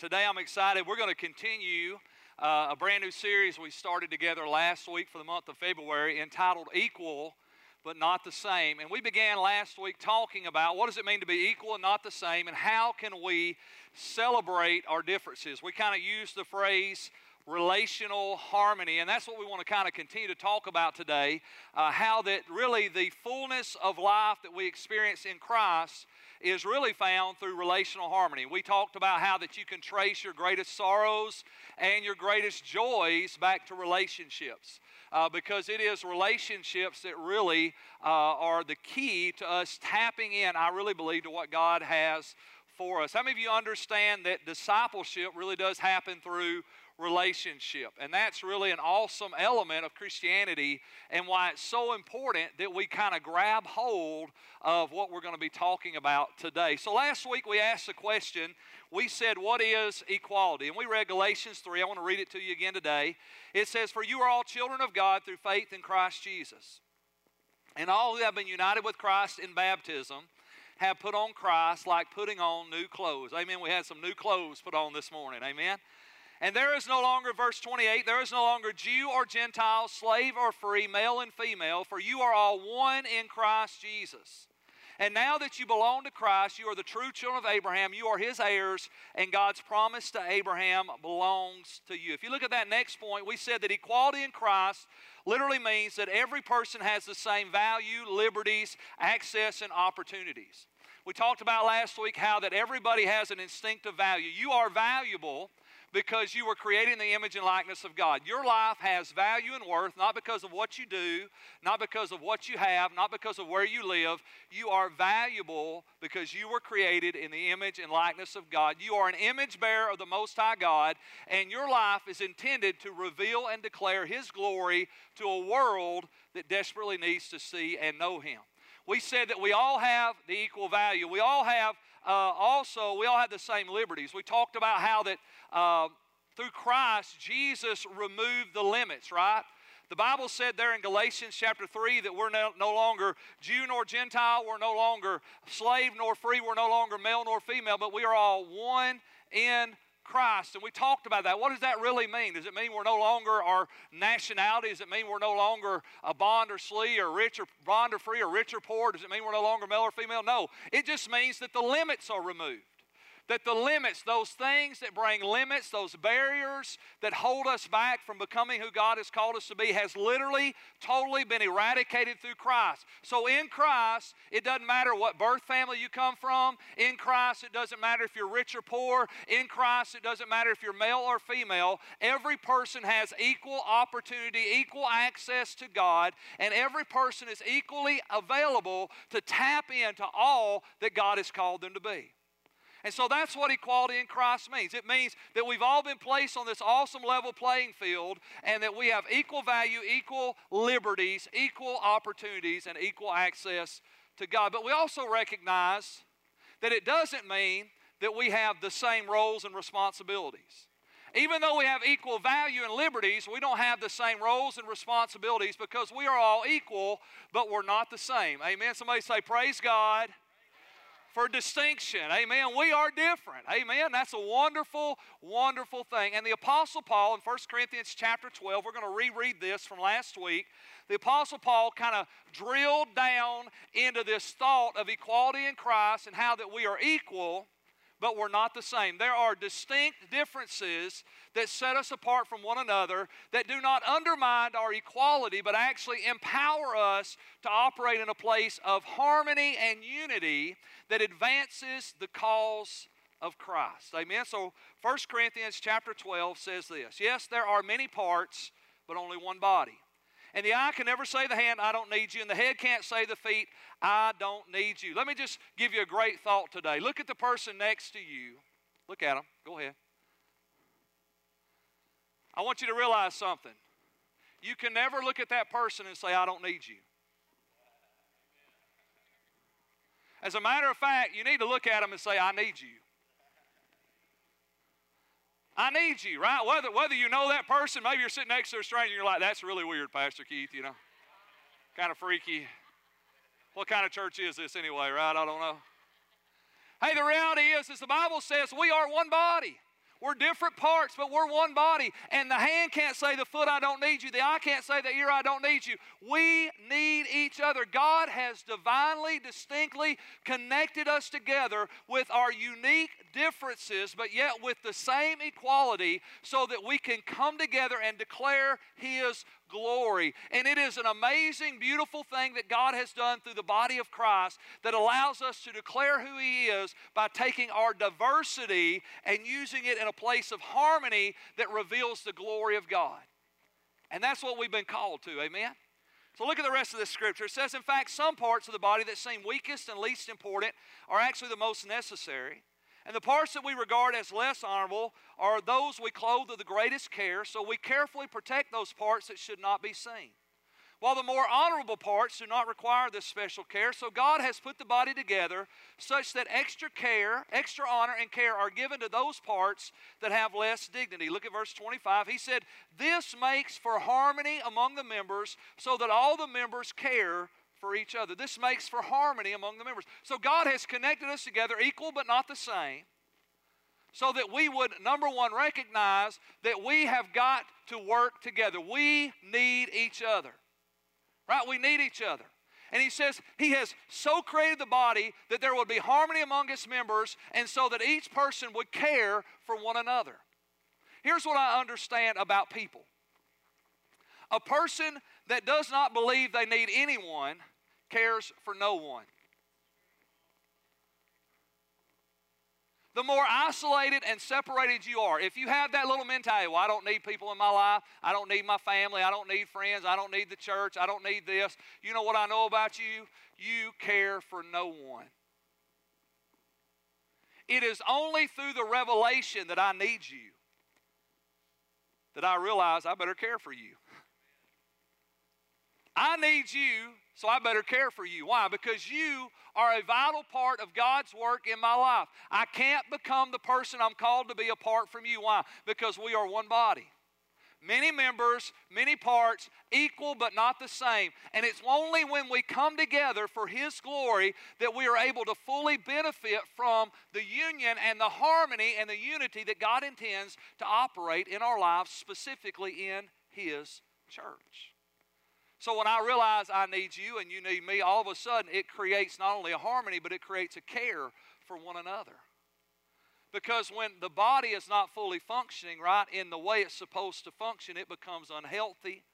today I'm excited. We're going to continue uh, a brand new series we started together last week for the month of February entitled Equal but Not the Same. And we began last week talking about what does it mean to be equal and not the same, and how can we celebrate our differences. We kind of used the phrase relational harmony. And that's what we want to kind of continue to talk about today. Uh, how that really the fullness of life that we experience in Christ is really found through relational harmony. We talked about how that you can trace your greatest sorrows and your greatest joys back to relationships. Uh, because it is relationships that really uh, are the key to us tapping in, I really believe, to what God has for us. How many of you understand that discipleship really does happen through relationship. And that's really an awesome element of Christianity and why it's so important that we kind of grab hold of what we're going to be talking about today. So last week we asked the question, we said, What is equality? And we read Galatians 3. I want to read it to you again today. It says, For you are all children of God through faith in Christ Jesus. And all who have been united with Christ in baptism have put on Christ like putting on new clothes. Amen. We had some new clothes put on this morning. Amen. And there is no longer, verse 28, there is no longer Jew or Gentile, slave or free, male and female, for you are all one in Christ Jesus. And now that you belong to Christ, you are the true children of Abraham, you are his heirs, and God's promise to Abraham belongs to you. If you look at that next point, we said that equality in Christ literally means that every person has the same value, liberties, access, and opportunities. We talked about last week how that everybody has an instinctive value. You are valuable because you were created in the image and likeness of God. Your life has value and worth not because of what you do, not because of what you have, not because of where you live. You are valuable because you were created in the image and likeness of God. You are an image bearer of the Most High God, and your life is intended to reveal and declare His glory to a world that desperately needs to see and know Him. We said that we all have the equal value. We all have uh, also, we all have the same liberties. We talked about how that uh, through Christ, Jesus removed the limits, right? The Bible said there in Galatians chapter 3 that we're no, no, longer Jew nor Gentile, we're no longer slave nor free, we're no longer male nor female, but we are all one in Christ. And we talked about that. What does that really mean? Does it mean we're no longer our nationality? Does it mean we're no longer a bond or slave or rich or bond or free or rich or poor? Does it mean we're no longer male or female? No. It just means that the limits are removed that the limits, those things that bring limits, those barriers that hold us back from becoming who God has called us to be, has literally, totally been eradicated through Christ. So in Christ, it doesn't matter what birth family you come from. In Christ, it doesn't matter if you're rich or poor. In Christ, it doesn't matter if you're male or female. Every person has equal opportunity, equal access to God, and every person is equally available to tap into all that God has called them to be. And so that's what equality in Christ means. It means that we've all been placed on this awesome level playing field and that we have equal value, equal liberties, equal opportunities, and equal access to God. But we also recognize that it doesn't mean that we have the same roles and responsibilities. Even though we have equal value and liberties, we don't have the same roles and responsibilities because we are all equal, but we're not the same. Amen. Somebody say, Praise God for distinction. Amen. We are different. Amen. That's a wonderful, wonderful thing. And the Apostle Paul in 1 Corinthians chapter 12, we're going to reread this from last week. The Apostle Paul kind of drilled down into this thought of equality in Christ and how that we are equal but we're not the same. There are distinct differences that set us apart from one another that do not undermine our equality, but actually empower us to operate in a place of harmony and unity that advances the cause of Christ. Amen. So 1 Corinthians chapter 12 says this. Yes, there are many parts, but only one body. And the eye can never say the hand, I don't need you. And the head can't say the feet, I don't need you. Let me just give you a great thought today. Look at the person next to you. Look at them. Go ahead. I want you to realize something. You can never look at that person and say, I don't need you. As a matter of fact, you need to look at them and say, I need you. I need you, right? Whether, whether you know that person, maybe you're sitting next to a stranger and you're like, that's really weird, Pastor Keith, you know. Kind of freaky. What kind of church is this anyway, right? I don't know. Hey, the reality is, as the Bible says, we are one body. We're different parts, but we're one body. And the hand can't say, the foot, I don't need you. The eye can't say, the ear, I don't need you. We need each other. God has divinely, distinctly connected us together with our unique differences, but yet with the same equality, so that we can come together and declare His glory. And it is an amazing, beautiful thing that God has done through the body of Christ that allows us to declare who He is by taking our diversity and using it in a place of harmony that reveals the glory of God. And that's what we've been called to, amen? So look at the rest of this scripture. It says, in fact, some parts of the body that seem weakest and least important are actually the most necessary. And the parts that we regard as less honorable are those we clothe with the greatest care, so we carefully protect those parts that should not be seen. While the more honorable parts do not require this special care, so God has put the body together such that extra care, extra honor, and care are given to those parts that have less dignity. Look at verse 25. He said, This makes for harmony among the members so that all the members care for each other. This makes for harmony among the members. So God has connected us together, equal but not the same, so that we would, number one, recognize that we have got to work together. We need each other. Right? We need each other. And he says he has so created the body that there would be harmony among its members, and so that each person would care for one another. Here's what I understand about people a person that does not believe they need anyone cares for no one. The more isolated and separated you are, if you have that little mentality, well, I don't need people in my life, I don't need my family, I don't need friends, I don't need the church, I don't need this. You know what I know about you? You care for no one. It is only through the revelation that I need you that I realize I better care for you. I need you so I better care for you. Why? Because you are a vital part of God's work in my life. I can't become the person I'm called to be apart from you. Why? Because we are one body. Many members, many parts, equal but not the same. And it's only when we come together for His glory that we are able to fully benefit from the union and the harmony and the unity that God intends to operate in our lives, specifically in His church. So when I realize I need you and you need me, all of a sudden it creates not only a harmony, but it creates a care for one another. Because when the body is not fully functioning right in the way it's supposed to function, it becomes unhealthy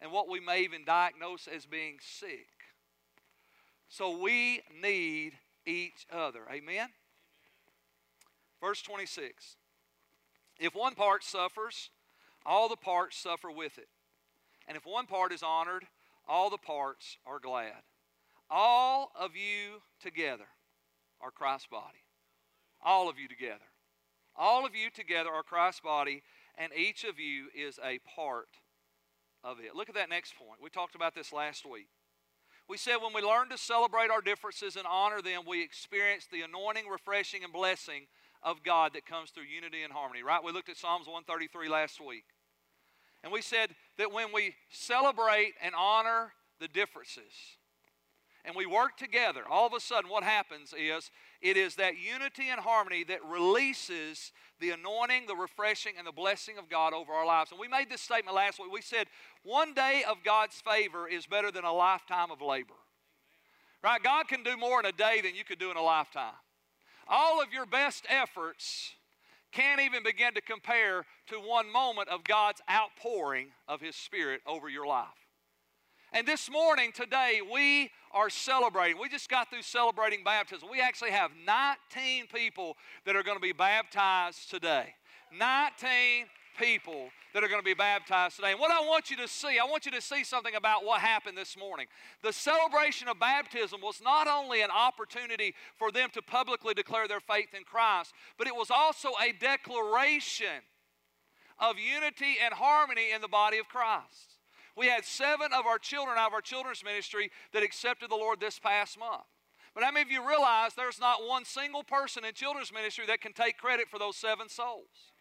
and what we may even diagnose as being sick. So we need each other. Amen? Verse 26 If one part suffers, all the parts suffer with it. And if one part is honored, all the parts are glad. All of you together are Christ's body. All of you together. All of you together are Christ's body, and each of you is a part of it. Look at that next point. We talked about this last week. We said when we learn to celebrate our differences and honor them, we experience the anointing, refreshing, and blessing of God that comes through unity and harmony, right? We looked at Psalms 133 last week. And we said that when we celebrate and honor the differences and we work together, all of a sudden what happens is it is that unity and harmony that releases the anointing, the refreshing, and the blessing of God over our lives. And we made this statement last week. We said, one day of God's favor is better than a lifetime of labor. Right? God can do more in a day than you could do in a lifetime. All of your best efforts can't even begin to compare to one moment of God's outpouring of His Spirit over your life. And this morning, today, we are celebrating. We just got through celebrating baptism. We actually have 19 people that are going to be baptized today. 19 people that are going to be baptized today. And what I want you to see, I want you to see something about what happened this morning. The celebration of baptism was not only an opportunity for them to publicly declare their faith in Christ, but it was also a declaration of unity and harmony in the body of Christ. We had seven of our children out of our children's ministry that accepted the Lord this past month. But how many of you realize there's not one single person in children's ministry that can take credit for those seven souls?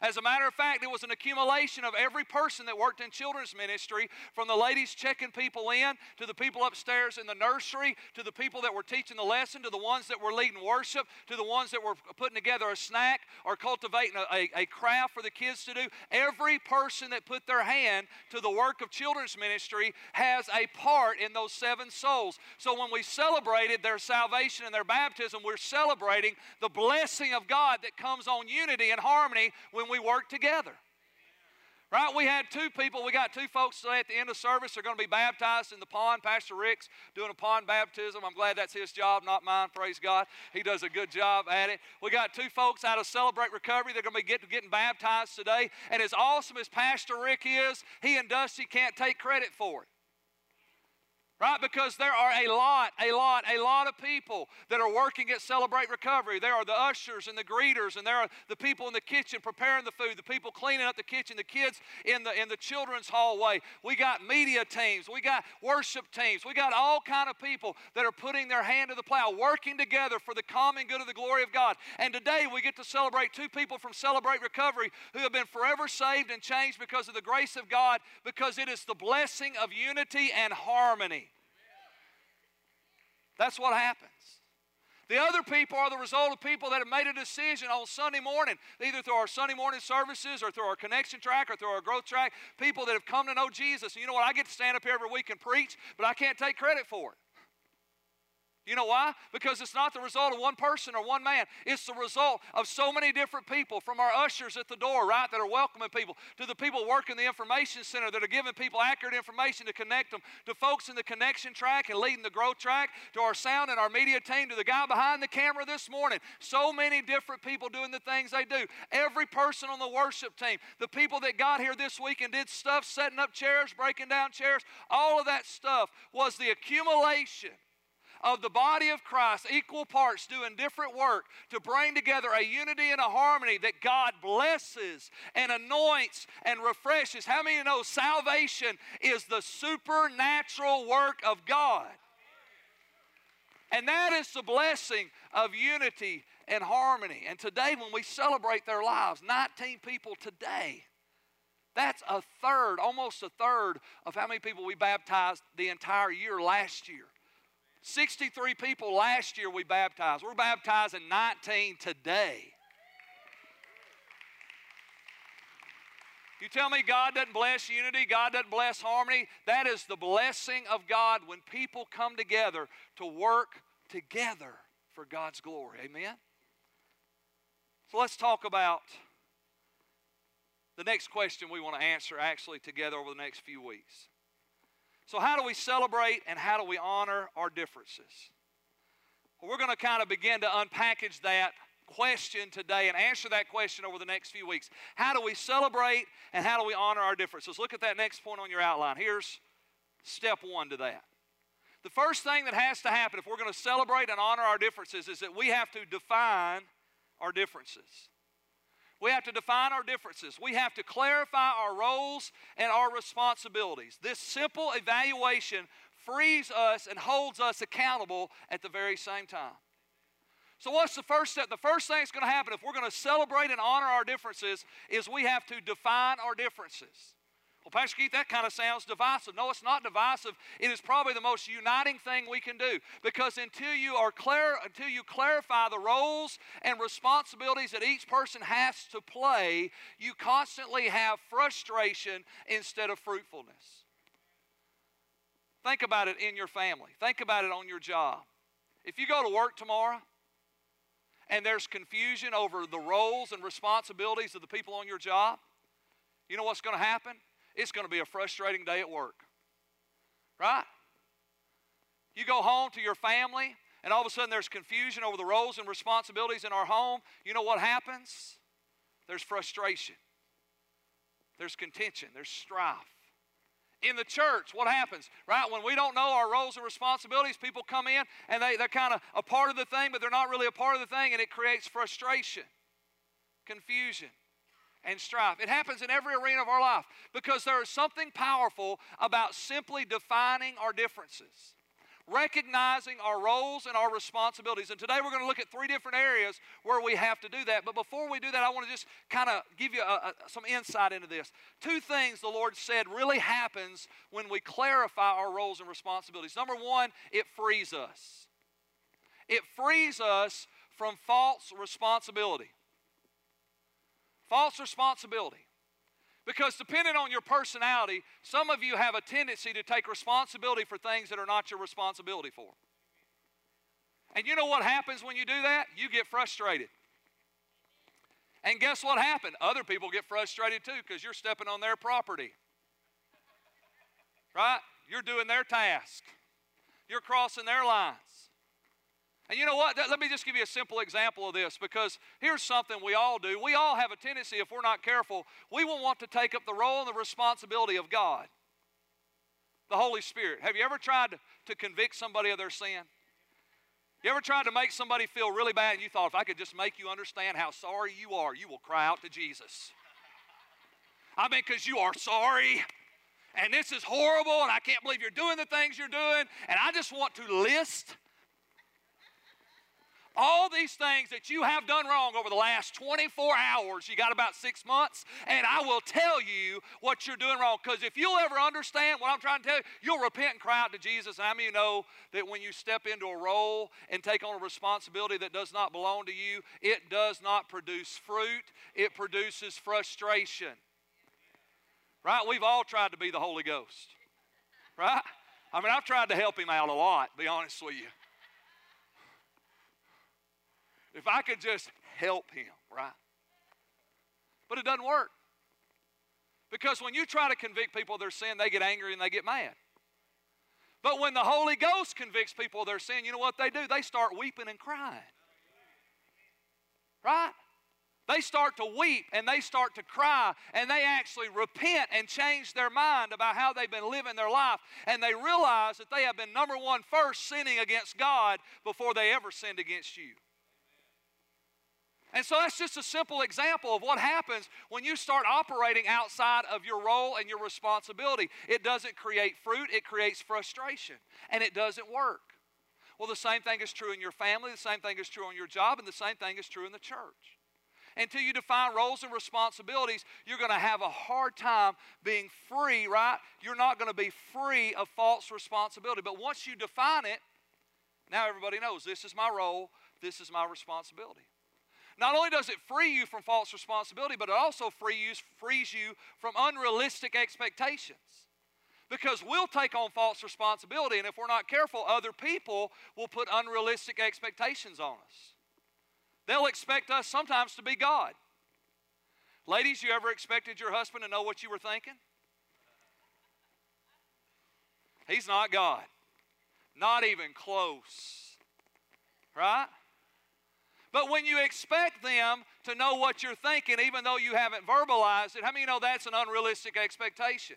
As a matter of fact, it was an accumulation of every person that worked in children's ministry, from the ladies checking people in, to the people upstairs in the nursery, to the people that were teaching the lesson, to the ones that were leading worship, to the ones that were putting together a snack or cultivating a, a, a craft for the kids to do. Every person that put their hand to the work of children's ministry has a part in those seven souls. So when we celebrated their salvation and their baptism, we're celebrating the blessing of God that comes on unity and harmony when we work together. Right? We had two people, we got two folks today at the end of service. They're going to be baptized in the pond. Pastor Rick's doing a pond baptism. I'm glad that's his job, not mine. Praise God. He does a good job at it. We got two folks out of Celebrate Recovery. They're going to be get, getting baptized today. And as awesome as Pastor Rick is, he and Dusty can't take credit for it. Right? Because there are a lot, a lot, a lot of people that are working at Celebrate Recovery. There are the ushers and the greeters, and there are the people in the kitchen preparing the food, the people cleaning up the kitchen, the kids in the in the children's hallway. We got media teams, we got worship teams, we got all kind of people that are putting their hand to the plow, working together for the common good of the glory of God. And today we get to celebrate two people from Celebrate Recovery who have been forever saved and changed because of the grace of God, because it is the blessing of unity and harmony. That's what happens. The other people are the result of people that have made a decision on Sunday morning, either through our Sunday morning services or through our connection track or through our growth track, people that have come to know Jesus. And you know what? I get to stand up here every week and preach, but I can't take credit for it. You know why? Because it's not the result of one person or one man. It's the result of so many different people, from our ushers at the door, right, that are welcoming people, to the people working the information center that are giving people accurate information to connect them, to folks in the connection track and leading the growth track, to our sound and our media team, to the guy behind the camera this morning. So many different people doing the things they do. Every person on the worship team, the people that got here this week and did stuff, setting up chairs, breaking down chairs, all of that stuff was the accumulation of the body of Christ, equal parts doing different work to bring together a unity and a harmony that God blesses and anoints and refreshes. How many know salvation is the supernatural work of God? And that is the blessing of unity and harmony. And today, when we celebrate their lives, 19 people today, that's a third, almost a third of how many people we baptized the entire year last year. 63 people last year we baptized. We're baptizing 19 today. You tell me God doesn't bless unity, God doesn't bless harmony. That is the blessing of God when people come together to work together for God's glory. Amen? So let's talk about the next question we want to answer actually together over the next few weeks. So, how do we celebrate and how do we honor our differences? Well, we're going to kind of begin to unpackage that question today and answer that question over the next few weeks. How do we celebrate and how do we honor our differences? Look at that next point on your outline. Here's step one to that. The first thing that has to happen if we're going to celebrate and honor our differences is that we have to define our differences. We have to define our differences. We have to clarify our roles and our responsibilities. This simple evaluation frees us and holds us accountable at the very same time. So, what's the first step? The first thing that's going to happen if we're going to celebrate and honor our differences is we have to define our differences. Well, Pastor Keith, that kind of sounds divisive. No, it's not divisive. It is probably the most uniting thing we can do because until you are clear, until you clarify the roles and responsibilities that each person has to play, you constantly have frustration instead of fruitfulness. Think about it in your family. Think about it on your job. If you go to work tomorrow and there's confusion over the roles and responsibilities of the people on your job, you know what's going to happen? It's going to be a frustrating day at work. Right? You go home to your family, and all of a sudden there's confusion over the roles and responsibilities in our home. You know what happens? There's frustration, there's contention, there's strife. In the church, what happens? Right? When we don't know our roles and responsibilities, people come in and they, they're kind of a part of the thing, but they're not really a part of the thing, and it creates frustration, confusion and strife. It happens in every arena of our life because there is something powerful about simply defining our differences. recognizing our roles and our responsibilities. And today we're going to look at three different areas where we have to do that. But before we do that, I want to just kind of give you a, a, some insight into this. Two things the Lord said really happens when we clarify our roles and responsibilities. Number one, it frees us. It frees us from false responsibility. False responsibility. Because depending on your personality, some of you have a tendency to take responsibility for things that are not your responsibility for. And you know what happens when you do that? You get frustrated. And guess what happened? Other people get frustrated too because you're stepping on their property. Right? You're doing their task. You're crossing their lines. And you know what? Let me just give you a simple example of this because here's something we all do. We all have a tendency, if we're not careful, we will want to take up the role and the responsibility of God, the Holy Spirit. Have you ever tried to convict somebody of their sin? You ever tried to make somebody feel really bad and you thought, if I could just make you understand how sorry you are, you will cry out to Jesus? I mean, because you are sorry and this is horrible and I can't believe you're doing the things you're doing and I just want to list all these things that you have done wrong over the last 24 hours. You got about six months, and I will tell you what you're doing wrong. Because if you'll ever understand what I'm trying to tell you, you'll repent and cry out to Jesus. And how many you know that when you step into a role and take on a responsibility that does not belong to you, it does not produce fruit, it produces frustration. Right? We've all tried to be the Holy Ghost. Right? I mean, I've tried to help him out a lot, be honest with you. If I could just help him, right? But it doesn't work. Because when you try to convict people of their sin, they get angry and they get mad. But when the Holy Ghost convicts people of their sin, you know what they do? They start weeping and crying. Right? They start to weep and they start to cry and they actually repent and change their mind about how they've been living their life. And they realize that they have been, number one, first sinning against God before they ever sinned against you. And so that's just a simple example of what happens when you start operating outside of your role and your responsibility. It doesn't create fruit, it creates frustration, and it doesn't work. Well, the same thing is true in your family, the same thing is true on your job, and the same thing is true in the church. Until you define roles and responsibilities, you're going to have a hard time being free, right? You're not going to be free of false responsibility. But once you define it, now everybody knows this is my role, this is my responsibility. Not only does it free you from false responsibility, but it also free you, frees you from unrealistic expectations. Because we'll take on false responsibility, and if we're not careful, other people will put unrealistic expectations on us. They'll expect us sometimes to be God. Ladies, you ever expected your husband to know what you were thinking? He's not God. Not even close. Right? But when you expect them to know what you're thinking, even though you haven't verbalized it, how many know that's an unrealistic expectation?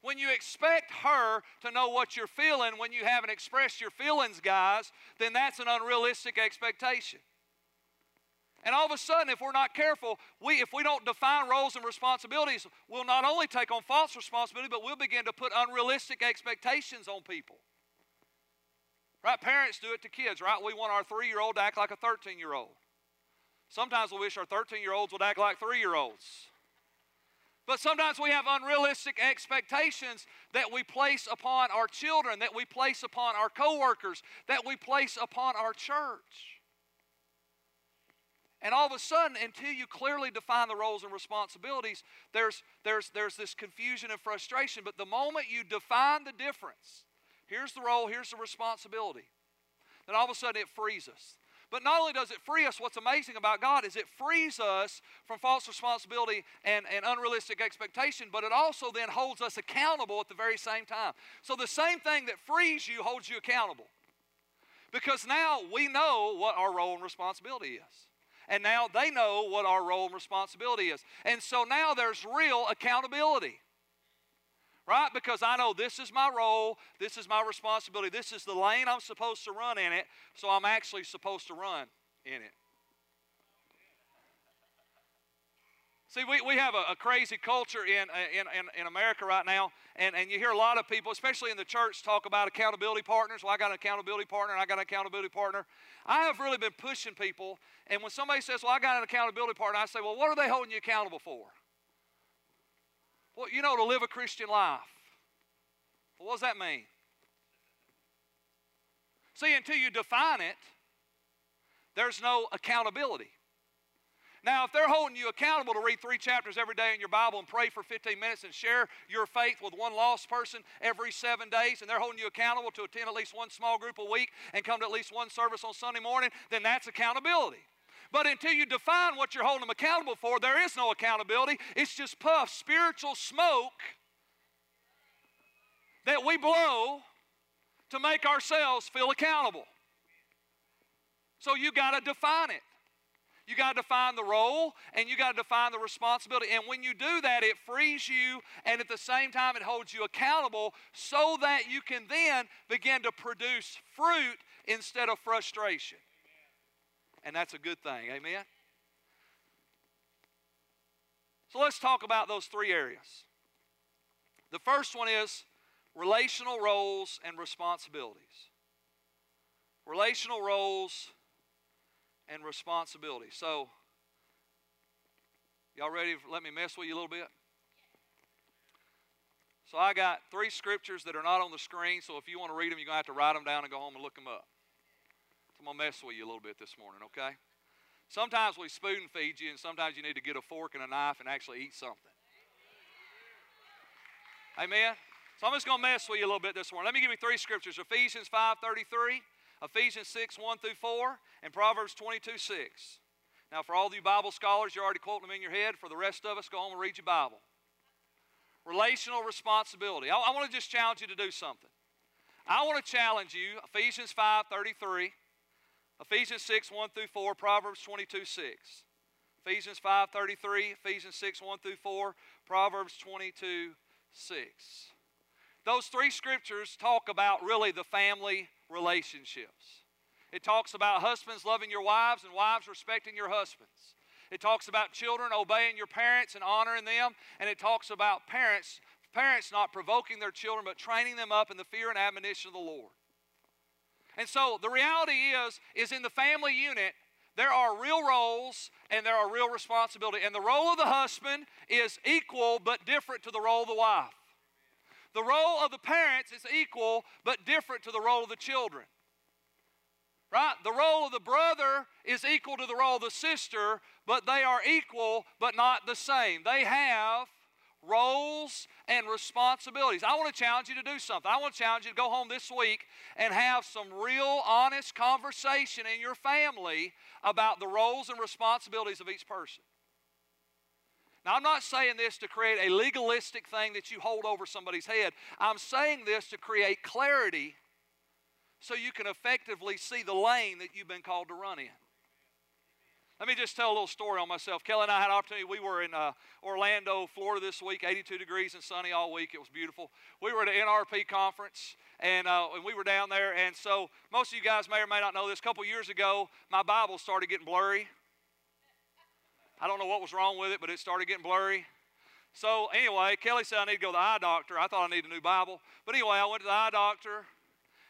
When you expect her to know what you're feeling when you haven't expressed your feelings, guys, then that's an unrealistic expectation. And all of a sudden, if we're not careful, we, if we don't define roles and responsibilities, we'll not only take on false responsibility, but we'll begin to put unrealistic expectations on people. Right? Parents do it to kids, right? We want our three year old to act like a 13 year old. Sometimes we wish our 13 year olds would act like three year olds. But sometimes we have unrealistic expectations that we place upon our children, that we place upon our coworkers, that we place upon our church. And all of a sudden, until you clearly define the roles and responsibilities, there's, there's, there's this confusion and frustration. But the moment you define the difference, Here's the role, here's the responsibility. Then all of a sudden it frees us. But not only does it free us, what's amazing about God is it frees us from false responsibility and, and unrealistic expectation, but it also then holds us accountable at the very same time. So the same thing that frees you holds you accountable. Because now we know what our role and responsibility is. And now they know what our role and responsibility is. And so now there's real accountability right? Because I know this is my role, this is my responsibility, this is the lane I'm supposed to run in it, so I'm actually supposed to run in it. See, we, we have a, a crazy culture in, uh, in, in, in, America right now, and, and you hear a lot of people, especially in the church, talk about accountability partners. Well, I got an accountability partner, and I got an accountability partner. I have really been pushing people, and when somebody says, Well, I got an accountability partner, I say, Well, what are they holding you accountable for? Well, you know, to live a Christian life. What does that mean? See, until you define it, there's no accountability. Now, if they're holding you accountable to read three chapters every day in your Bible and pray for 15 minutes and share your faith with one lost person every seven days, and they're holding you accountable to attend at least one small group a week and come to at least one service on Sunday morning, then that's accountability. But until you define what you're holding them accountable for, there is no accountability. It's just puff, spiritual smoke that we blow to make ourselves feel accountable. So you got to define it. You got to define the role and you got to define the responsibility. And when you do that, it frees you and at the same time it holds you accountable so that you can then begin to produce fruit instead of frustration. And that's a good thing. Amen? So let's talk about those three areas. The first one is relational roles and responsibilities. Relational roles and responsibilities. So, y'all ready let me mess with you a little bit? So, I got three scriptures that are not on the screen, so if you want to read them, you're going to have to write them down and go home and look them up. I'm going to mess with you a little bit this morning, okay? Sometimes we spoon feed you, and sometimes you need to get a fork and a knife and actually eat something. Amen? So I'm just going to mess with you a little bit this morning. Let me give you three scriptures Ephesians 5.33, Ephesians 6, 1 through 4, and Proverbs 22, 6. Now, for all of you Bible scholars, you're already quoting them in your head. For the rest of us, go home and read your Bible. Relational responsibility. I, I want to just challenge you to do something. I want to challenge you, Ephesians 5, 33, Ephesians 6, 1 through 4, Proverbs 22, 6. Ephesians 5, 33, Ephesians 6, 1 through 4, Proverbs 22, 6. Those three scriptures talk about really the family relationships. It talks about husbands loving your wives and wives respecting your husbands. It talks about children obeying your parents and honoring them. And it talks about parents, parents not provoking their children, but training them up in the fear and admonition of the Lord. And so the reality is, is in the family unit, there are real roles and there are real responsibility. And the role of the husband is equal but different to the role of the wife. The role of the parents is equal but different to the role of the children. Right? The role of the brother is equal to the role of the sister, but they are equal but not the same. They have roles and responsibilities. I want to challenge you to do something. I want to challenge you to go home this week and have some real honest conversation in your family about the roles and responsibilities of each person. Now, I'm not saying this to create a legalistic thing that you hold over somebody's head. I'm saying this to create clarity so you can effectively see the lane that you've been called to run in. Let me just tell a little story on myself. Kelly and I had an opportunity. We were in uh, Orlando, Florida this week, 82 degrees and sunny all week. It was beautiful. We were at an NRP conference, and, uh, and we were down there. And so, most of you guys may or may not know this. A couple years ago, my Bible started getting blurry. I don't know what was wrong with it, but it started getting blurry. So anyway, Kelly said I need to go to the eye doctor. I thought I needed a new Bible. But anyway, I went to the eye doctor.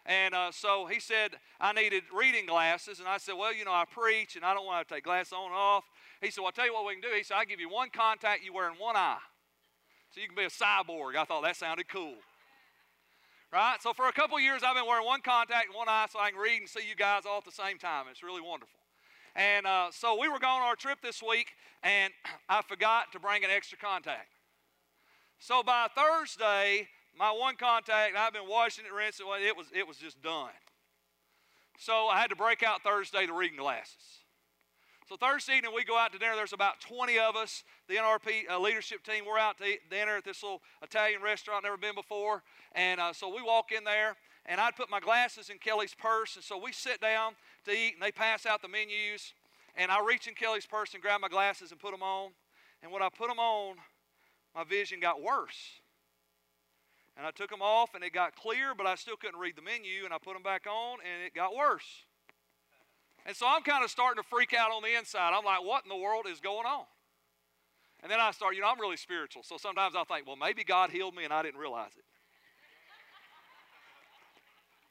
And uh, so he said I needed reading glasses. And I said, well, you know, I preach and I don't want to take glasses on and off. He said, well, I'll tell you what we can do. He said, I'll give you one contact you wear in one eye. So you can be a cyborg. I thought that sounded cool. Right? So for a couple years, I've been wearing one contact in one eye so I can read and see you guys all at the same time. It's really wonderful. And uh, so we were going on our trip this week, and I forgot to bring an extra contact. So by Thursday, my one contact, I've been washing it, rinsing it, it was, it was just done. So I had to break out Thursday to reading glasses. So Thursday evening, we go out to dinner. There's about 20 of us, the NRP uh, leadership team. We're out to eat dinner at this little Italian restaurant, never been before. And uh, so we walk in there, and I'd put my glasses in Kelly's purse. And so we sit down to eat, and they pass out the menus. And I reach in Kelly's purse and grab my glasses and put them on. And when I put them on, my vision got worse. And I took them off, and it got clear, but I still couldn't read the menu. And I put them back on, and it got worse. And so I'm kind of starting to freak out on the inside. I'm like, what in the world is going on? And then I start, you know, I'm really spiritual. So sometimes I'll think, well, maybe God healed me and I didn't realize it.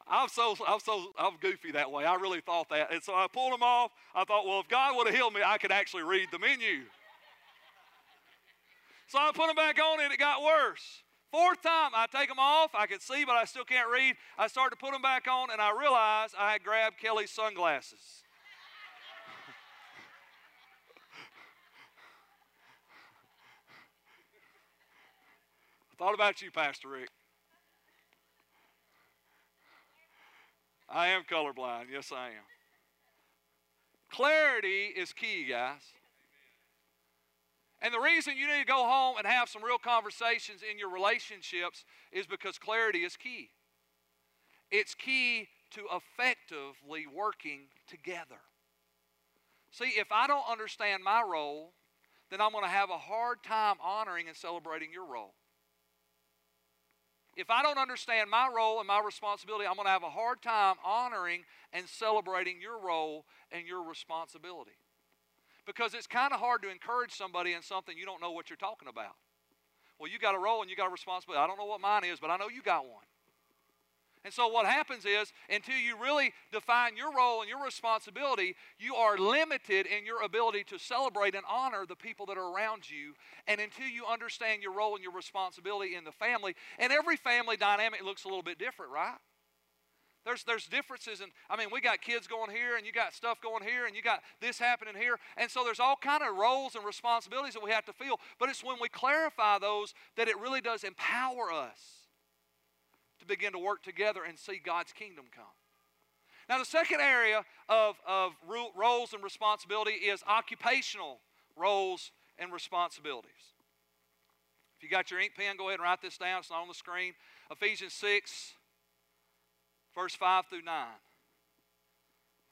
I'm so, I'm so, I'm goofy that way. I really thought that. And so I pulled them off. I thought, well, if God would have healed me, I could actually read the menu. So I put them back on and it got worse. Fourth time, I take them off. I can see, but I still can't read. I start to put them back on, and I realize I had grabbed Kelly's sunglasses. I thought about you, Pastor Rick. I am colorblind. Yes, I am. Clarity is key, guys. And the reason you need to go home and have some real conversations in your relationships is because clarity is key. It's key to effectively working together. See, if I don't understand my role, then I'm going to have a hard time honoring and celebrating your role. If I don't understand my role and my responsibility, I'm going to have a hard time honoring and celebrating your role and your responsibility. Because it's kind of hard to encourage somebody in something you don't know what you're talking about. Well, you got a role and you got a responsibility. I don't know what mine is, but I know you got one. And so what happens is until you really define your role and your responsibility, you are limited in your ability to celebrate and honor the people that are around you. And until you understand your role and your responsibility in the family, and every family dynamic looks a little bit different, right? There's, there's differences and I mean we got kids going here and you got stuff going here and you got this happening here and so there's all kind of roles and responsibilities that we have to feel but it's when we clarify those that it really does empower us to begin to work together and see God's kingdom come. Now, the second area of, of roles and responsibility is occupational roles and responsibilities. If you got your ink pen, go ahead and write this down. It's not on the screen. Ephesians 6, verse 5 through 9.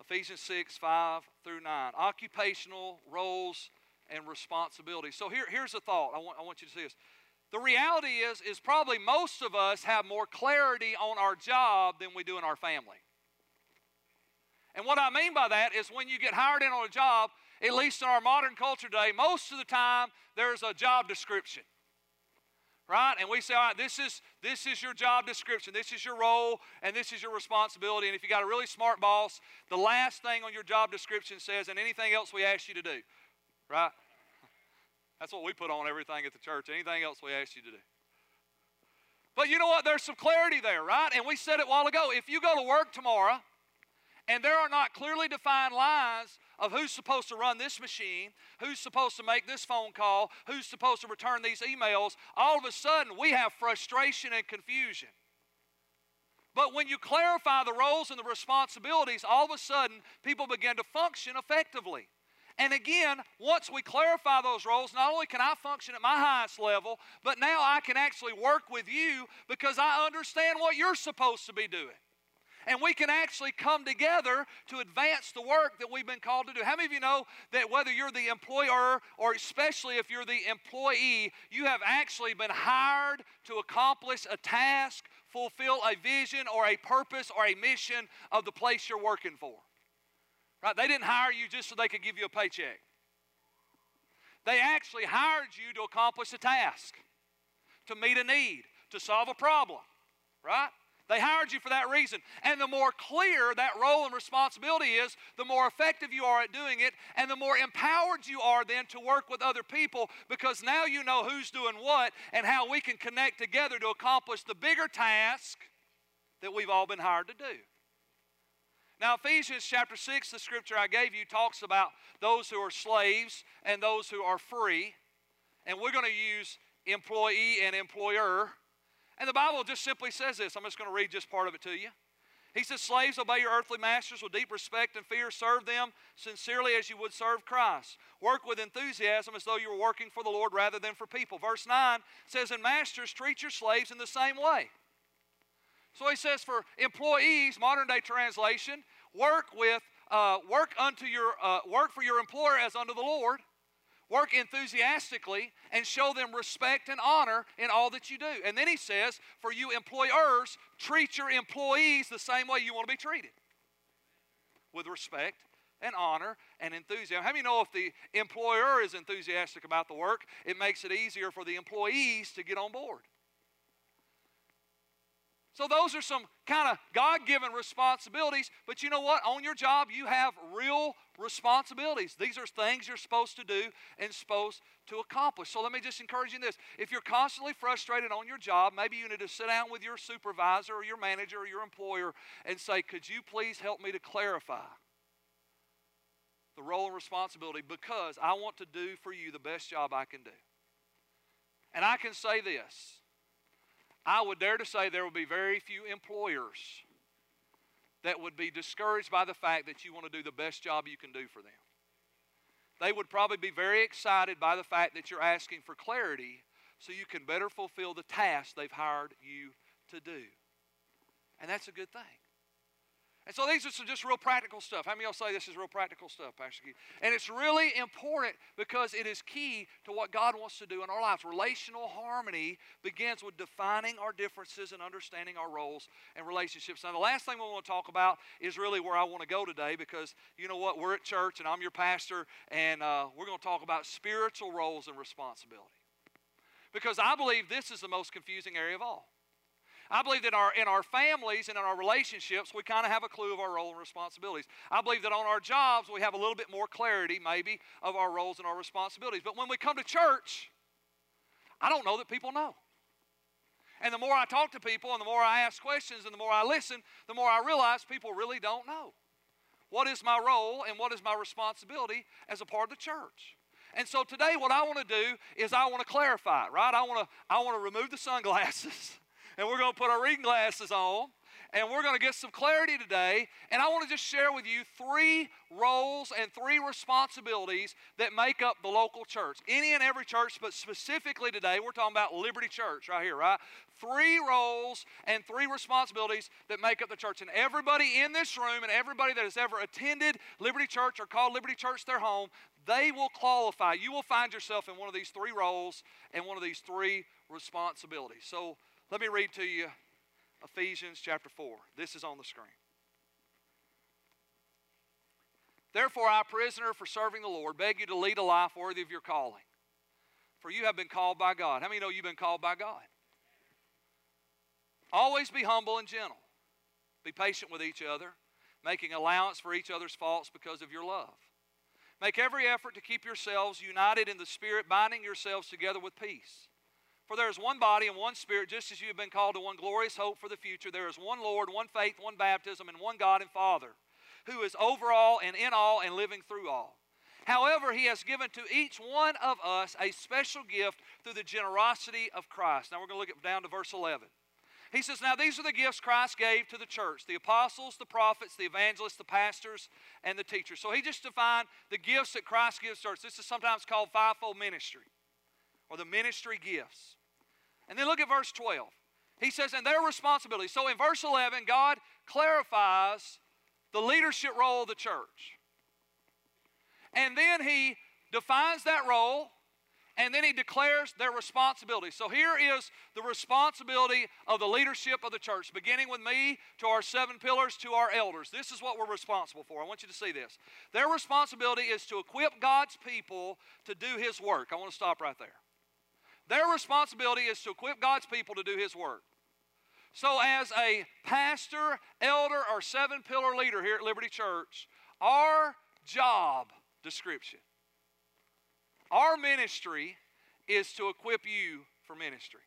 Ephesians 6, 5 through 9. Occupational roles and responsibilities. So here, here's a thought. I want, I want you to see this. The reality is, is probably most of us have more clarity on our job than we do in our family. And what I mean by that is when you get hired in on a job, at least in our modern culture today, most of the time there's a job description. Right? And we say, all right, this is this is your job description, this is your role, and this is your responsibility. And if you got a really smart boss, the last thing on your job description says, and anything else we ask you to do. Right? That's what we put on everything at the church. Anything else we ask you to do. But you know what? There's some clarity there, right? And we said it a while ago. If you go to work tomorrow and there are not clearly defined lines of who's supposed to run this machine, who's supposed to make this phone call, who's supposed to return these emails, all of a sudden we have frustration and confusion. But when you clarify the roles and the responsibilities, all of a sudden people begin to function effectively. And again, once we clarify those roles, not only can I function at my highest level, but now I can actually work with you because I understand what you're supposed to be doing. And we can actually come together to advance the work that we've been called to do. How many of you know that whether you're the employer or especially if you're the employee, you have actually been hired to accomplish a task, fulfill a vision or a purpose or a mission of the place you're working for? Right? They didn't hire you just so they could give you a paycheck. They actually hired you to accomplish a task, to meet a need, to solve a problem. Right? They hired you for that reason. And the more clear that role and responsibility is, the more effective you are at doing it, and the more empowered you are then to work with other people because now you know who's doing what and how we can connect together to accomplish the bigger task that we've all been hired to do. Now, Ephesians chapter 6, the scripture I gave you, talks about those who are slaves and those who are free. And we're going to use employee and employer. And the Bible just simply says this. I'm just going to read just part of it to you. He says, Slaves, obey your earthly masters with deep respect and fear. Serve them sincerely as you would serve Christ. Work with enthusiasm as though you were working for the Lord rather than for people. Verse 9 says, And masters, treat your slaves in the same way. So he says for employees, modern day translation, work with uh, work unto your uh, work for your employer as unto the Lord. Work enthusiastically and show them respect and honor in all that you do. And then he says, for you employers, treat your employees the same way you want to be treated with respect and honor and enthusiasm. How many know if the employer is enthusiastic about the work, it makes it easier for the employees to get on board? So, those are some kind of God given responsibilities, but you know what? On your job, you have real responsibilities. These are things you're supposed to do and supposed to accomplish. So, let me just encourage you in this. If you're constantly frustrated on your job, maybe you need to sit down with your supervisor or your manager or your employer and say, Could you please help me to clarify? the role and responsibility because I want to do for you the best job I can do. And I can say this I would dare to say there will be very few employers that would be discouraged by the fact that you want to do the best job you can do for them. They would probably be very excited by the fact that you're asking for clarity so you can better fulfill the task they've hired you to do. And that's a good thing. And so these are some just real practical stuff. How many of y'all say this is real practical stuff, Pastor Keith? And it's really important because it is key to what God wants to do in our lives. Relational harmony begins with defining our differences and understanding our roles and relationships. Now, the last thing we want to talk about is really where I want to go today because you know what? We're at church and I'm your pastor, and uh, we're going to talk about spiritual roles and responsibility. Because I believe this is the most confusing area of all. I believe that our, in our families and in our relationships, we kind of have a clue of our role and responsibilities. I believe that on our jobs, we have a little bit more clarity, maybe, of our roles and our responsibilities. But when we come to church, I don't know that people know. And the more I talk to people and the more I ask questions and the more I listen, the more I realize people really don't know. What is my role and what is my responsibility as a part of the church? And so today what I want to do is I want to clarify, right? I want to I want to remove the sunglasses and we're going to put our reading glasses on and we're going to get some clarity today. And I want to just share with you three roles and three responsibilities that make up the local church. Any and every church, but specifically today, we're talking about Liberty Church right here, right? Three roles and three responsibilities that make up the church. And everybody in this room and everybody that has ever attended Liberty Church or called Liberty Church their home, they will qualify. You will find yourself in one of these three roles and one of these three responsibilities. So, let me read to you Ephesians chapter 4. This is on the screen. Therefore, I, prisoner for serving the Lord, beg you to lead a life worthy of your calling. For you have been called by God. How many know you've been called by God? Always be humble and gentle. Be patient with each other, making allowance for each other's faults because of your love. Make every effort to keep yourselves united in the Spirit, binding yourselves together with peace. For there is one body and one spirit, just as you have been called to one glorious hope for the future. There is one Lord, one faith, one baptism, and one God and Father, who is over all and in all and living through all. However, he has given to each one of us a special gift through the generosity of Christ. Now we're going to look down to verse 11. He says, Now these are the gifts Christ gave to the church the apostles, the prophets, the evangelists, the pastors, and the teachers. So he just defined the gifts that Christ gives to us. This is sometimes called fivefold ministry or the ministry gifts. And then look at verse 12. He says, and their responsibility. So in verse 11, God clarifies the leadership role of the church. And then he defines that role and then he declares their responsibility. So here is the responsibility of the leadership of the church, beginning with me to our seven pillars to our elders. This is what we're responsible for. I want you to see this. Their responsibility is to equip God's people to do his work. I want to stop right there. Their responsibility is to equip God's people to do His work. So, as a pastor, elder, or seven pillar leader here at Liberty Church, our job description, our ministry is to equip you for ministry.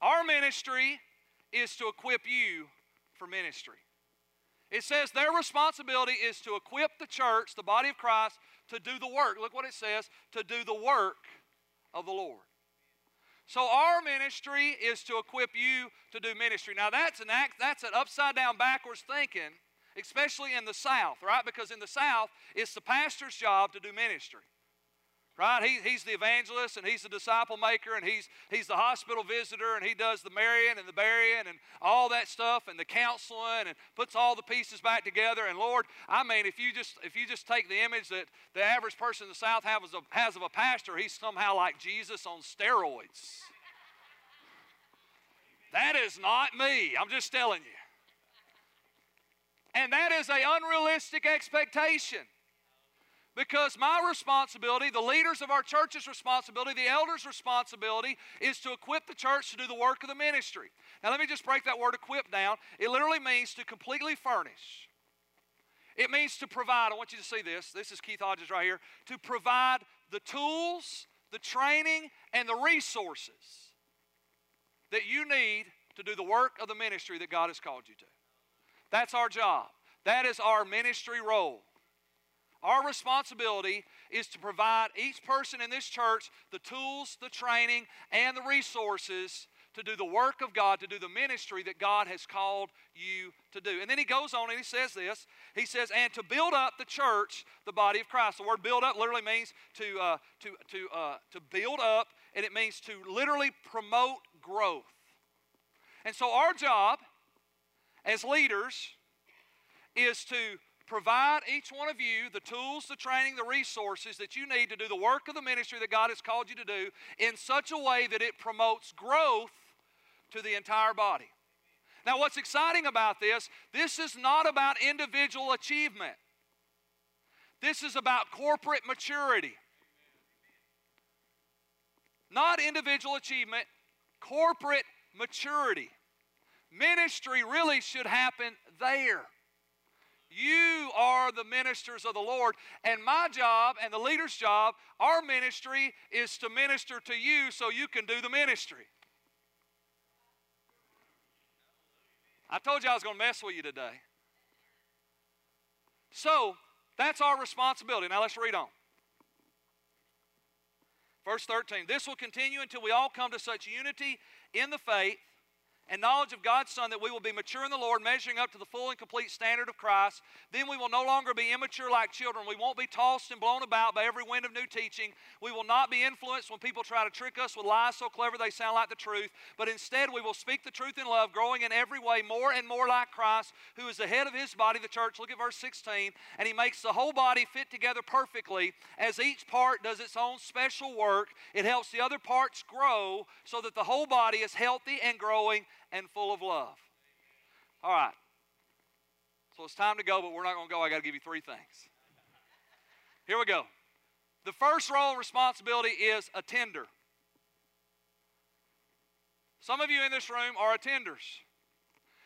Our ministry is to equip you for ministry. It says their responsibility is to equip the church, the body of Christ, to do the work. Look what it says to do the work of the Lord. So our ministry is to equip you to do ministry. Now that's an act, that's an upside down backwards thinking, especially in the South, right? Because in the South, it's the pastor's job to do ministry. Right? He, he's the evangelist and he's the disciple maker and he's, he's the hospital visitor and he does the marrying and the burying and all that stuff and the counseling and puts all the pieces back together. And Lord, I mean, if you just if you just take the image that the average person in the South has of, has of a pastor, he's somehow like Jesus on steroids. That is not me. I'm just telling you. And that is an unrealistic expectation. Because my responsibility, the leaders of our church's responsibility, the elders' responsibility is to equip the church to do the work of the ministry. Now, let me just break that word equip down. It literally means to completely furnish. It means to provide. I want you to see this. This is Keith Hodges right here. To provide the tools, the training, and the resources that you need to do the work of the ministry that God has called you to. That's our job. That is our ministry role. Our responsibility is to provide each person in this church the tools, the training, and the resources to do the work of God, to do the ministry that God has called you to do. And then he goes on and he says this He says, and to build up the church, the body of Christ. The word build up literally means to, uh, to, to, uh, to build up, and it means to literally promote growth. And so our job as leaders is to provide each one of you the tools, the training, the resources that you need to do the work of the ministry that God has called you to do in such a way that it promotes growth to the entire body. Now, what's exciting about this, this is not about individual achievement. This is about corporate maturity. Not individual achievement, corporate maturity. Ministry really should happen there. You are the ministers of the Lord. And my job and the leader's job, our ministry is to minister to you so you can do the ministry. I told you I was going to mess with you today. So, that's our responsibility. Now let's read on. Verse 13 This will continue until we all come to such unity in the faith and knowledge of God's Son, that we will be mature in the Lord, measuring up to the full and complete standard of Christ. Then we will no longer be immature like children. We won't be tossed and blown about by every wind of new teaching. We will not be influenced when people try to trick us with lies so clever they sound like the truth. But instead, we will speak the truth in love, growing in every way more and more like Christ, who is the head of his body, the church. Look at verse 16. And he makes the whole body fit together perfectly. As each part does its own special work, it helps the other parts grow so that the whole body is healthy and growing and full of love. All right. So it's time to go, but we're not going to go. I got to give you three things. Here we go. The first role and responsibility is attender. Some of you in this room are attenders.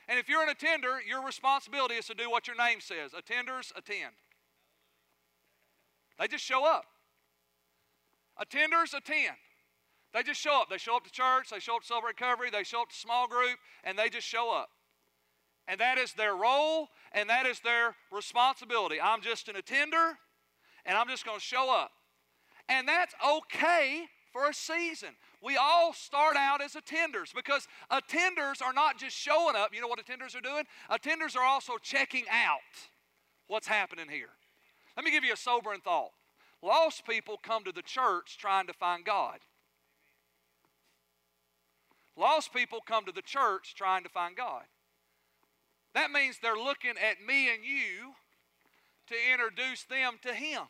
And if you're an attender, your responsibility is to do what your name says. Attenders attend. They just show up. Attenders attend. They just show up. They show up to church, they show up to celebrate recovery, they show up to small group, and they just show up. And that is their role and that is their responsibility. I'm just an attender and I'm just going to show up. And that's okay for a season. We all start out as attenders because attenders are not just showing up. You know what attenders are doing? Attenders are also checking out what's happening here. Let me give you a sobering thought. Lost people come to the church trying to find God. Lost people come to the church trying to find God. That means they're looking at me and you to introduce them to Him.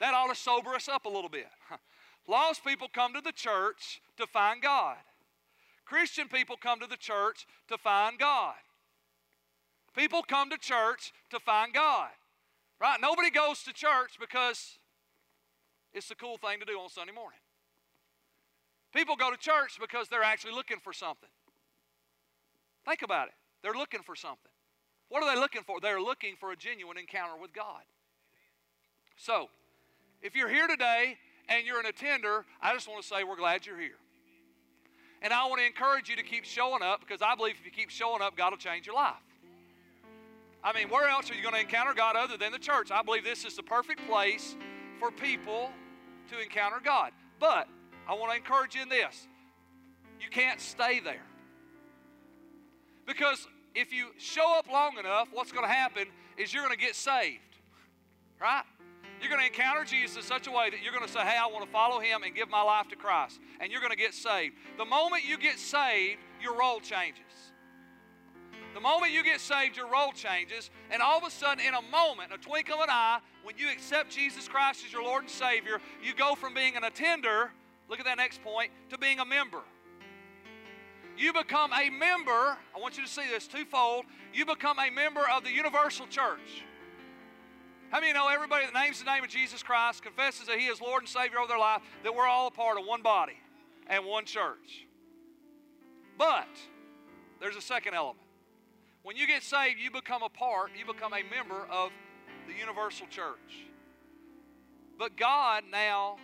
That ought to sober us up a little bit. Lost people come to the church to find God. Christian people come to the church to find God. People come to church to find God. Right? Nobody goes to church because it's the cool thing to do on Sunday morning. People go to church because they're actually looking for something. Think about it. They're looking for something. What are they looking for? They're looking for a genuine encounter with God. So, if you're here today and you're an attender, I just want to say we're glad you're here. And I want to encourage you to keep showing up because I believe if you keep showing up, God will change your life. I mean, where else are you going to encounter God other than the church? I believe this is the perfect place for people to encounter God. But I want to encourage you in this you can't stay there. Because if you show up long enough, what's going to happen is you're going to get saved. Right? You're going to encounter Jesus in such a way that you're going to say, Hey, I want to follow him and give my life to Christ. And you're going to get saved. The moment you get saved, your role changes. The moment you get saved, your role changes. And all of a sudden, in a moment, a twinkle of an eye, when you accept Jesus Christ as your Lord and Savior, you go from being an attender Look at that next point to being a member. you become a member. I want you to see this twofold. You become a member of the universal church. How many know everybody that names the name of Jesus Christ, confesses that He is Lord and Savior of their life, that we're all a part of one body and one church? But there's a second element. When you get saved, you become a part, you become a member of the universal church. But God now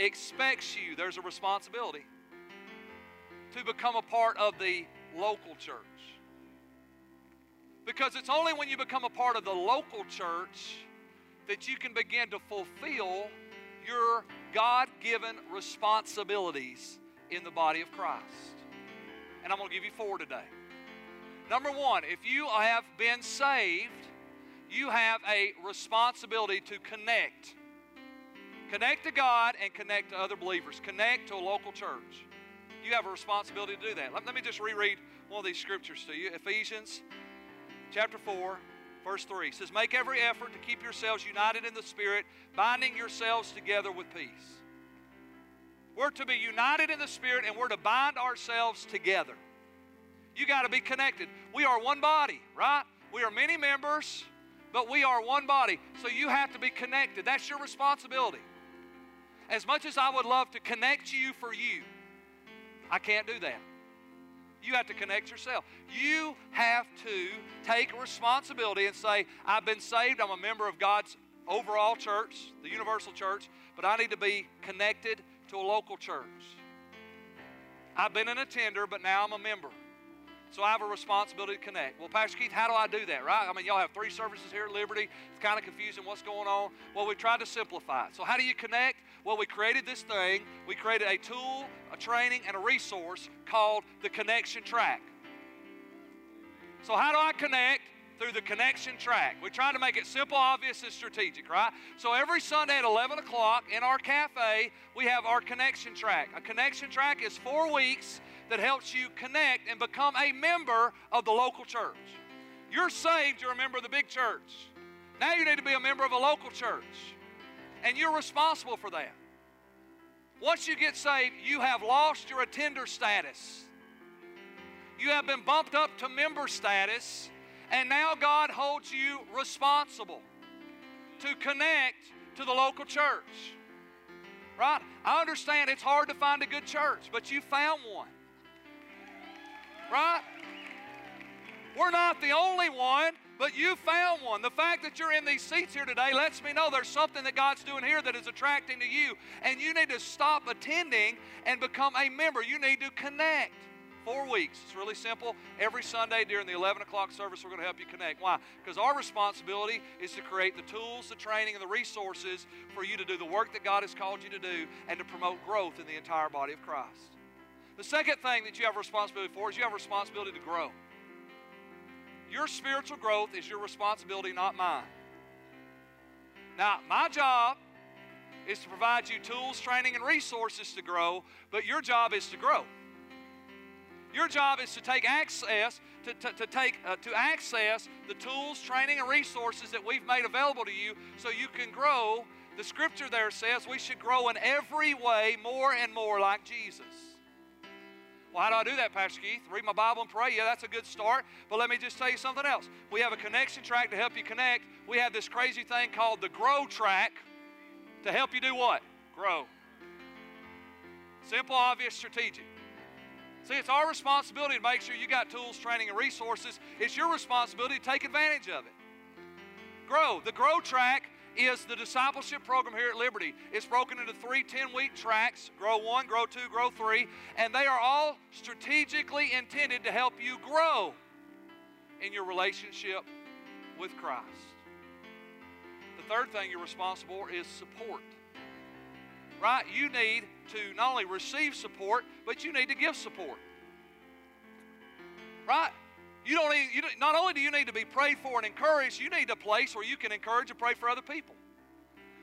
expects you, there's a responsibility, to become a part of the local church. Because it's only when you become a part of the local church that you can begin to fulfill your God given responsibilities in the body of Christ. And I'm going to give you four today. Number one, if you have been saved, you have a responsibility to connect. Connect to God and connect to other believers. Connect to a local church. You have a responsibility to do that. Let, me just reread one of these scriptures to you. Ephesians chapter 4, verse 3 it says, Make every effort to keep yourselves united in the Spirit, binding yourselves together with peace. We're to be united in the Spirit and we're to bind ourselves together. You got to be connected. We are one body, right? We are many members, but we are one body. So you have to be connected. That's your responsibility. As much as I would love to connect you for you, I can't do that. You have to connect yourself. You have to take responsibility and say, I've been saved. I'm a member of God's overall church, the universal church, but I need to be connected to a local church. I've been an attender, but now I'm a member. So I have a responsibility to connect. Well, Pastor Keith, how do I do that, right? I mean, y'all have three services here at Liberty. It's kind of confusing what's going on. Well, we tried to simplify it. So, how do you connect? Well, we created this thing. We created a tool, a training, and a resource called the Connection Track. So, how do I connect? Through the connection track. We try to make it simple, obvious, and strategic, right? So every Sunday at 11 o'clock in our cafe, we have our connection track. A connection track is four weeks that helps you connect and become a member of the local church. You're saved, you're a member of the big church. Now you need to be a member of a local church. And you're responsible for that. Once you get saved, you have lost your attender status. You have been bumped up to member status, and now God holds you responsible to connect to the local church. Right? I understand it's hard to find a good church, but you found one. Right? We're not the only one, but you found one. The fact that you're in these seats here today lets me know there's something that God's doing here that is attracting to you. And you need to stop attending and become a member. You need to connect. Four weeks. It's really simple. Every Sunday during the 11 o'clock service, we're going to help you connect. Why? Because our responsibility is to create the tools, the training, and the resources for you to do the work that God has called you to do and to promote growth in the entire body of Christ. The second thing that you have responsibility for is you have a responsibility to grow. Your spiritual growth is your responsibility, not mine. Now, my job is to provide you tools, training, and resources to grow, but your job is to grow. Your job is to take access to, to, to take uh, to access the tools, training, and resources that we've made available to you so you can grow. The scripture there says we should grow in every way more and more like Jesus. Well, how do I do that, Pastor Keith? Read my Bible and pray. Yeah, that's a good start. But let me just tell you something else. We have a connection track to help you connect. We have this crazy thing called the Grow Track to help you do what? Grow. Simple, obvious, strategic. See, it's our responsibility to make sure you got tools, training, and resources. It's your responsibility to take advantage of it. Grow. The Grow Track is the discipleship program here at Liberty. It's broken into three 10 week tracks grow one, grow two, grow three, and they are all strategically intended to help you grow in your relationship with Christ. The third thing you're responsible for is support. Right? You need to not only receive support, but you need to give support. Right? You don't need, you not only do you need to be prayed for and encouraged, you need a place where you can encourage and pray for other people.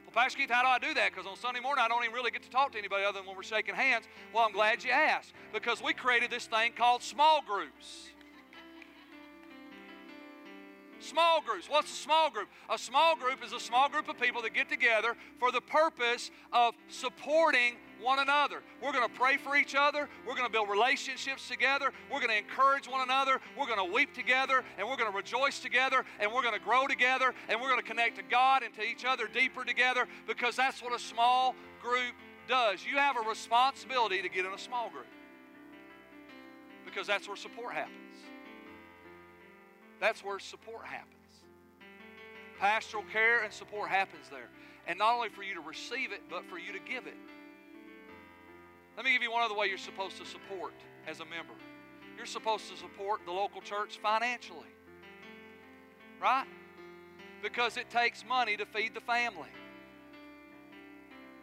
Well, Pastor Keith, how do I do that? Because on Sunday morning, I don't even really get to talk to anybody other than when we're shaking hands. Well, I'm glad you asked because we created this thing called small groups. Small groups. What's a small group? A small group is a small group of people that get together for the purpose of supporting one another. We're going to pray for each other. We're going to build relationships together. We're going to encourage one another. We're going to weep together and we're going to rejoice together and we're going to grow together and we're going to connect to God and to each other deeper together because that's what a small group does. You have a responsibility to get in a small group because that's where support happens. That's where support happens. Pastoral care and support happens there. And not only for you to receive it, but for you to give it. Let me give you one other way you're supposed to support as a member. You're supposed to support the local church financially. Right? Because it takes money to feed the family.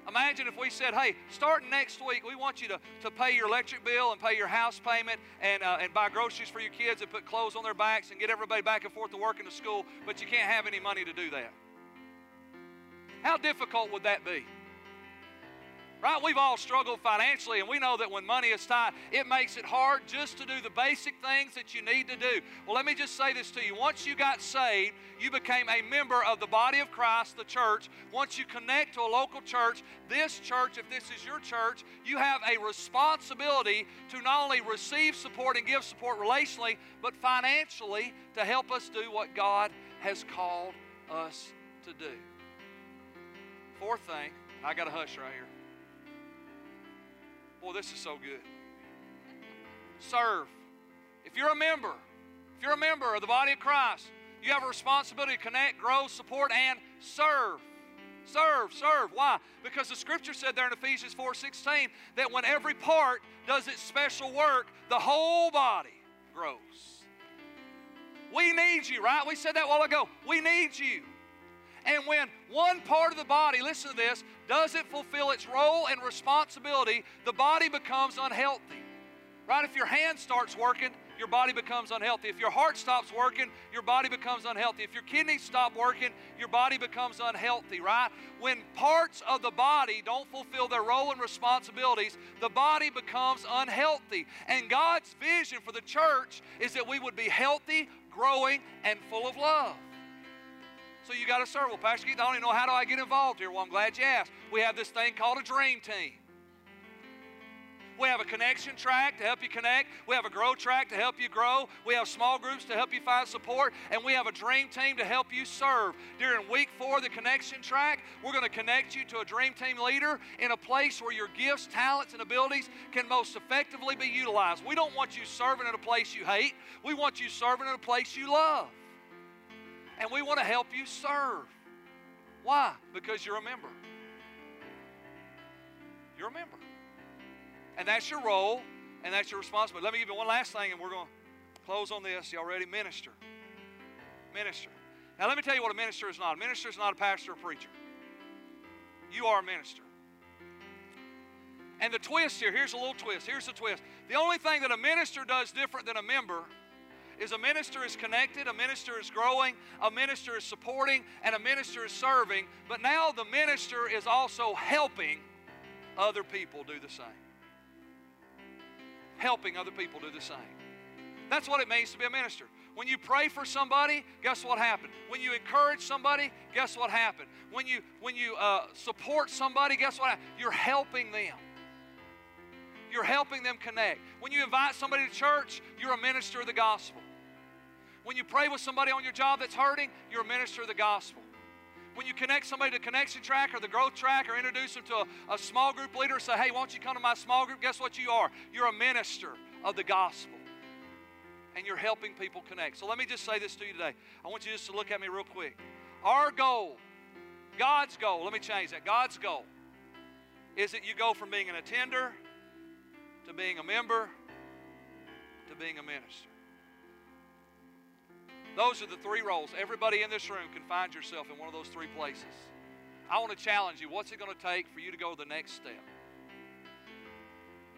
Imagine if we said, hey, starting next week, we want you to, to pay your electric bill and pay your house payment and, uh, and buy groceries for your kids and put clothes on their backs and get everybody back and forth to work and to school, but you can't have any money to do that. How difficult would that be? Right? We've all struggled financially, and we know that when money is tight, it makes it hard just to do the basic things that you need to do. Well, let me just say this to you. Once you got saved, you became a member of the body of Christ, the church. Once you connect to a local church, this church, if this is your church, you have a responsibility to not only receive support and give support relationally, but financially to help us do what God has called us to do. Fourth thing, I got a hush right here. Boy, this is so good. Serve. If you're a member, if you're a member of the body of Christ, you have a responsibility to connect, grow, support, and serve. Serve, serve. Why? Because the scripture said there in Ephesians 4:16 that when every part does its special work, the whole body grows. We need you, right? We said that a while ago. We need you. And when one part of the body, listen to this, doesn't fulfill its role and responsibility, the body becomes unhealthy. Right? If your hand starts working, your body becomes unhealthy. If your heart stops working, your body becomes unhealthy. If your kidneys stop working, your body becomes unhealthy, right? When parts of the body don't fulfill their role and responsibilities, the body becomes unhealthy. And God's vision for the church is that we would be healthy, growing, and full of love. So you got to serve. Well, Pastor Keith, I don't even know how do I get involved here. Well, I'm glad you asked. We have this thing called a dream team. We have a connection track to help you connect. We have a grow track to help you grow. We have small groups to help you find support. And we have a dream team to help you serve. During week four, the connection track, we're going to connect you to a dream team leader in a place where your gifts, talents, and abilities can most effectively be utilized. We don't want you serving in a place you hate, we want you serving in a place you love and we want to help you serve. Why? Because you're a member. You're a member. And that's your role, and that's your responsibility. Let me give you one last thing, and we're going to close on this. Y'all ready? Minister. Minister. Now, let me tell you what a minister is not. A minister is not a pastor or preacher. You are a minister. And the twist here, here's a little twist. Here's the twist. The only thing that a minister does different than a member is a minister is connected, a minister is growing, a minister is supporting, and a minister is serving. But now the minister is also helping other people do the same. Helping other people do the same. That's what it means to be a minister. When you pray for somebody, guess what happened? When you encourage somebody, guess what happened? When you when you uh, support somebody, guess what? Happened? You're helping them. You're helping them connect. When you invite somebody to church, you're a minister of the gospel. When you pray with somebody on your job that's hurting, you're a minister of the gospel. When you connect somebody to connection track or the growth track or introduce them to a, a small group leader say, hey, won't you come to my small group? Guess what you are? You're a minister of the gospel. And you're helping people connect. So let me just say this to you today. I want you just to look at me real quick. Our goal, God's goal, let me change that. God's goal is that you go from being an attender to being a member to being a minister. Those are the three roles. Everybody in this room can find yourself in one of those three places. I want to challenge you. What's it going to take for you to go to the next step?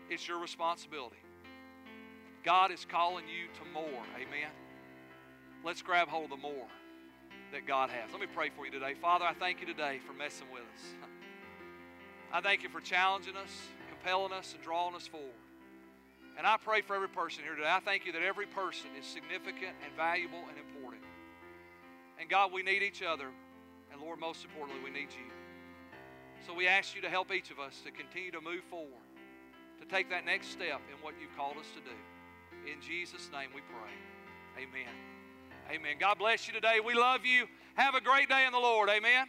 It's your responsibility. God is calling you to more. Amen. Let's grab hold of the more that God has. Let me pray for you today. Father, I thank you today for messing with us. I thank you for challenging us, compelling us, and drawing us forward. And I pray for every person here today. I thank you that every person is significant and valuable and important. And God, we need each other. And Lord, most importantly, we need you. So we ask you to help each of us to continue to move forward, to take that next step in what you've called us to do. In Jesus' name we pray. Amen. Amen. God bless you today. We love you. Have a great day in the Lord. Amen.